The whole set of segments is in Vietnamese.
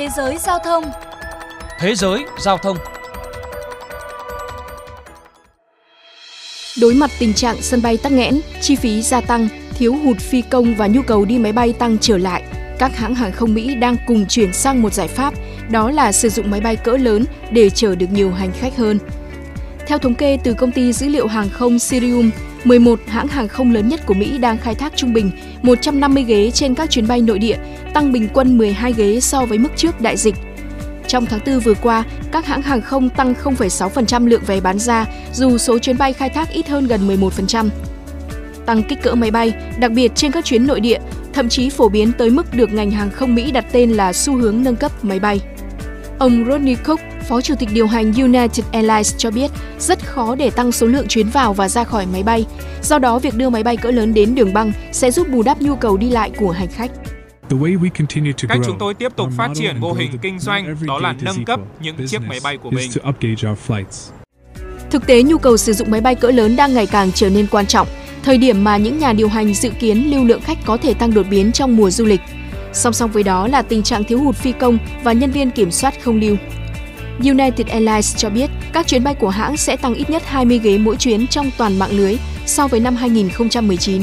Thế giới giao thông Thế giới giao thông Đối mặt tình trạng sân bay tắc nghẽn, chi phí gia tăng, thiếu hụt phi công và nhu cầu đi máy bay tăng trở lại, các hãng hàng không Mỹ đang cùng chuyển sang một giải pháp, đó là sử dụng máy bay cỡ lớn để chở được nhiều hành khách hơn. Theo thống kê từ công ty dữ liệu hàng không Sirium, 11 hãng hàng không lớn nhất của Mỹ đang khai thác trung bình 150 ghế trên các chuyến bay nội địa, tăng bình quân 12 ghế so với mức trước đại dịch. Trong tháng 4 vừa qua, các hãng hàng không tăng 0,6% lượng vé bán ra, dù số chuyến bay khai thác ít hơn gần 11%. Tăng kích cỡ máy bay, đặc biệt trên các chuyến nội địa, thậm chí phổ biến tới mức được ngành hàng không Mỹ đặt tên là xu hướng nâng cấp máy bay. Ông Rodney Cook, Phó Chủ tịch điều hành United Airlines cho biết rất khó để tăng số lượng chuyến vào và ra khỏi máy bay. Do đó, việc đưa máy bay cỡ lớn đến đường băng sẽ giúp bù đắp nhu cầu đi lại của hành khách. Cách chúng tôi tiếp tục phát triển mô hình kinh doanh đó là nâng cấp những chiếc máy bay của mình. Thực tế, nhu cầu sử dụng máy bay cỡ lớn đang ngày càng trở nên quan trọng, thời điểm mà những nhà điều hành dự kiến lưu lượng khách có thể tăng đột biến trong mùa du lịch. Song song với đó là tình trạng thiếu hụt phi công và nhân viên kiểm soát không lưu. United Airlines cho biết các chuyến bay của hãng sẽ tăng ít nhất 20 ghế mỗi chuyến trong toàn mạng lưới so với năm 2019.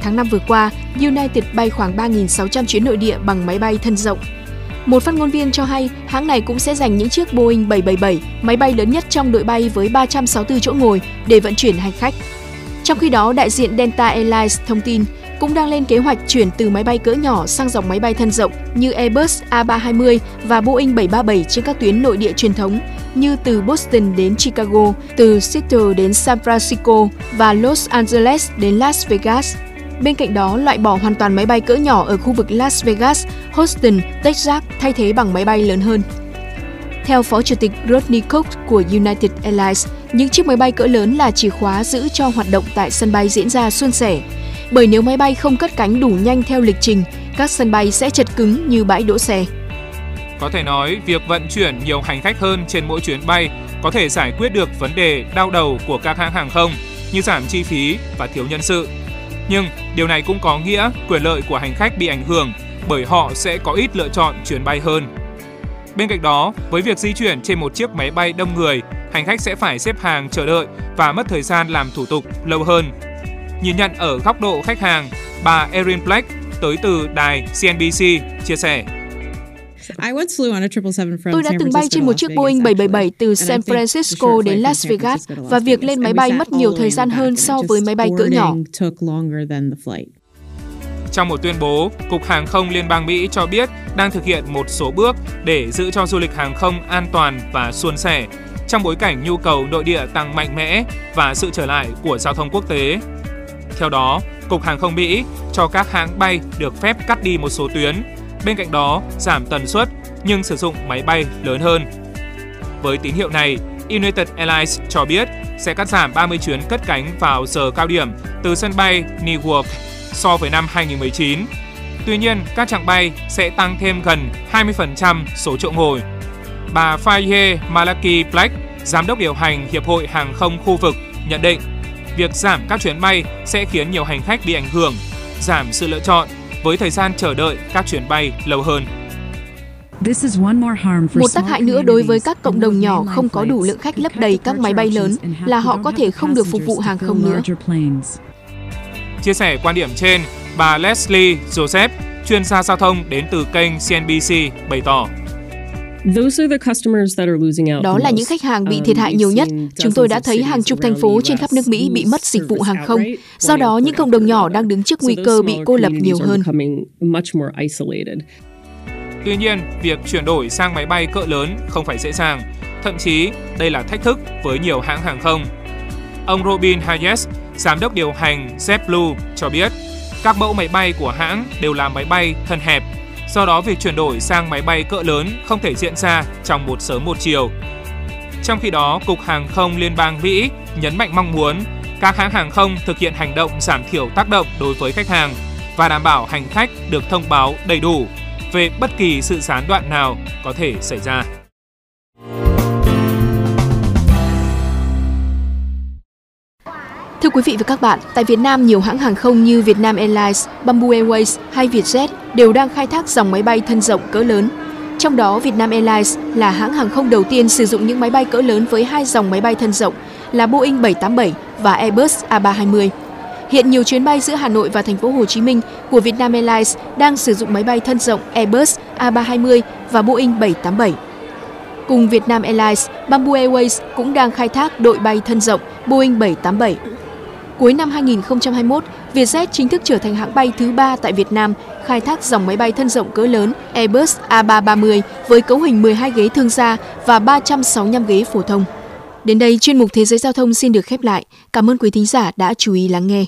Tháng 5 vừa qua, United bay khoảng 3.600 chuyến nội địa bằng máy bay thân rộng. Một phát ngôn viên cho hay hãng này cũng sẽ dành những chiếc Boeing 777, máy bay lớn nhất trong đội bay với 364 chỗ ngồi để vận chuyển hành khách. Trong khi đó, đại diện Delta Airlines thông tin cũng đang lên kế hoạch chuyển từ máy bay cỡ nhỏ sang dòng máy bay thân rộng như Airbus A320 và Boeing 737 trên các tuyến nội địa truyền thống như từ Boston đến Chicago, từ Seattle đến San Francisco và Los Angeles đến Las Vegas. Bên cạnh đó, loại bỏ hoàn toàn máy bay cỡ nhỏ ở khu vực Las Vegas, Houston, Texas thay thế bằng máy bay lớn hơn. Theo Phó Chủ tịch Rodney Cook của United Airlines, những chiếc máy bay cỡ lớn là chìa khóa giữ cho hoạt động tại sân bay diễn ra suôn sẻ. Bởi nếu máy bay không cất cánh đủ nhanh theo lịch trình, các sân bay sẽ chật cứng như bãi đỗ xe. Có thể nói, việc vận chuyển nhiều hành khách hơn trên mỗi chuyến bay có thể giải quyết được vấn đề đau đầu của các hãng hàng không như giảm chi phí và thiếu nhân sự. Nhưng điều này cũng có nghĩa quyền lợi của hành khách bị ảnh hưởng bởi họ sẽ có ít lựa chọn chuyến bay hơn. Bên cạnh đó, với việc di chuyển trên một chiếc máy bay đông người, hành khách sẽ phải xếp hàng chờ đợi và mất thời gian làm thủ tục lâu hơn. Nhìn nhận ở góc độ khách hàng, bà Erin Black tới từ đài CNBC chia sẻ. Tôi đã từng bay trên một chiếc Boeing 777 từ San Francisco đến Las Vegas và việc lên máy bay mất nhiều thời gian hơn so với máy bay cỡ nhỏ. Trong một tuyên bố, Cục Hàng không Liên bang Mỹ cho biết đang thực hiện một số bước để giữ cho du lịch hàng không an toàn và suôn sẻ trong bối cảnh nhu cầu nội địa tăng mạnh mẽ và sự trở lại của giao thông quốc tế. Theo đó, Cục Hàng không Mỹ cho các hãng bay được phép cắt đi một số tuyến, bên cạnh đó giảm tần suất nhưng sử dụng máy bay lớn hơn. Với tín hiệu này, United Airlines cho biết sẽ cắt giảm 30 chuyến cất cánh vào giờ cao điểm từ sân bay Newark so với năm 2019. Tuy nhiên, các chặng bay sẽ tăng thêm gần 20% số chỗ ngồi. Bà Faye Malaki Black, giám đốc điều hành Hiệp hội Hàng không khu vực, nhận định việc giảm các chuyến bay sẽ khiến nhiều hành khách bị ảnh hưởng, giảm sự lựa chọn với thời gian chờ đợi các chuyến bay lâu hơn. Một tác hại nữa đối với các cộng đồng nhỏ không có đủ lượng khách lấp đầy các máy bay lớn là họ có thể không được phục vụ hàng không nữa. Chia sẻ quan điểm trên, bà Leslie Joseph, chuyên gia giao thông đến từ kênh CNBC, bày tỏ. Đó là những khách hàng bị thiệt hại nhiều nhất. Chúng tôi đã thấy hàng chục thành phố trên khắp nước Mỹ bị mất dịch vụ hàng không. Do đó, những cộng đồng nhỏ đang đứng trước nguy cơ bị cô lập nhiều hơn. Tuy nhiên, việc chuyển đổi sang máy bay cỡ lớn không phải dễ dàng. Thậm chí, đây là thách thức với nhiều hãng hàng không. Ông Robin Hayes, giám đốc điều hành JetBlue cho biết, các mẫu máy bay của hãng đều là máy bay thân hẹp, do đó việc chuyển đổi sang máy bay cỡ lớn không thể diễn ra trong một sớm một chiều. Trong khi đó, Cục Hàng không Liên bang Mỹ nhấn mạnh mong muốn các hãng hàng không thực hiện hành động giảm thiểu tác động đối với khách hàng và đảm bảo hành khách được thông báo đầy đủ về bất kỳ sự gián đoạn nào có thể xảy ra. Thưa quý vị và các bạn, tại Việt Nam, nhiều hãng hàng không như Vietnam Airlines, Bamboo Airways hay Vietjet đều đang khai thác dòng máy bay thân rộng cỡ lớn. Trong đó, Vietnam Airlines là hãng hàng không đầu tiên sử dụng những máy bay cỡ lớn với hai dòng máy bay thân rộng là Boeing 787 và Airbus A320. Hiện nhiều chuyến bay giữa Hà Nội và thành phố Hồ Chí Minh của Vietnam Airlines đang sử dụng máy bay thân rộng Airbus A320 và Boeing 787. Cùng Vietnam Airlines, Bamboo Airways cũng đang khai thác đội bay thân rộng Boeing 787. Cuối năm 2021, Vietjet chính thức trở thành hãng bay thứ ba tại Việt Nam khai thác dòng máy bay thân rộng cỡ lớn Airbus A330 với cấu hình 12 ghế thương gia và 365 ghế phổ thông. Đến đây, chuyên mục Thế giới Giao thông xin được khép lại. Cảm ơn quý thính giả đã chú ý lắng nghe.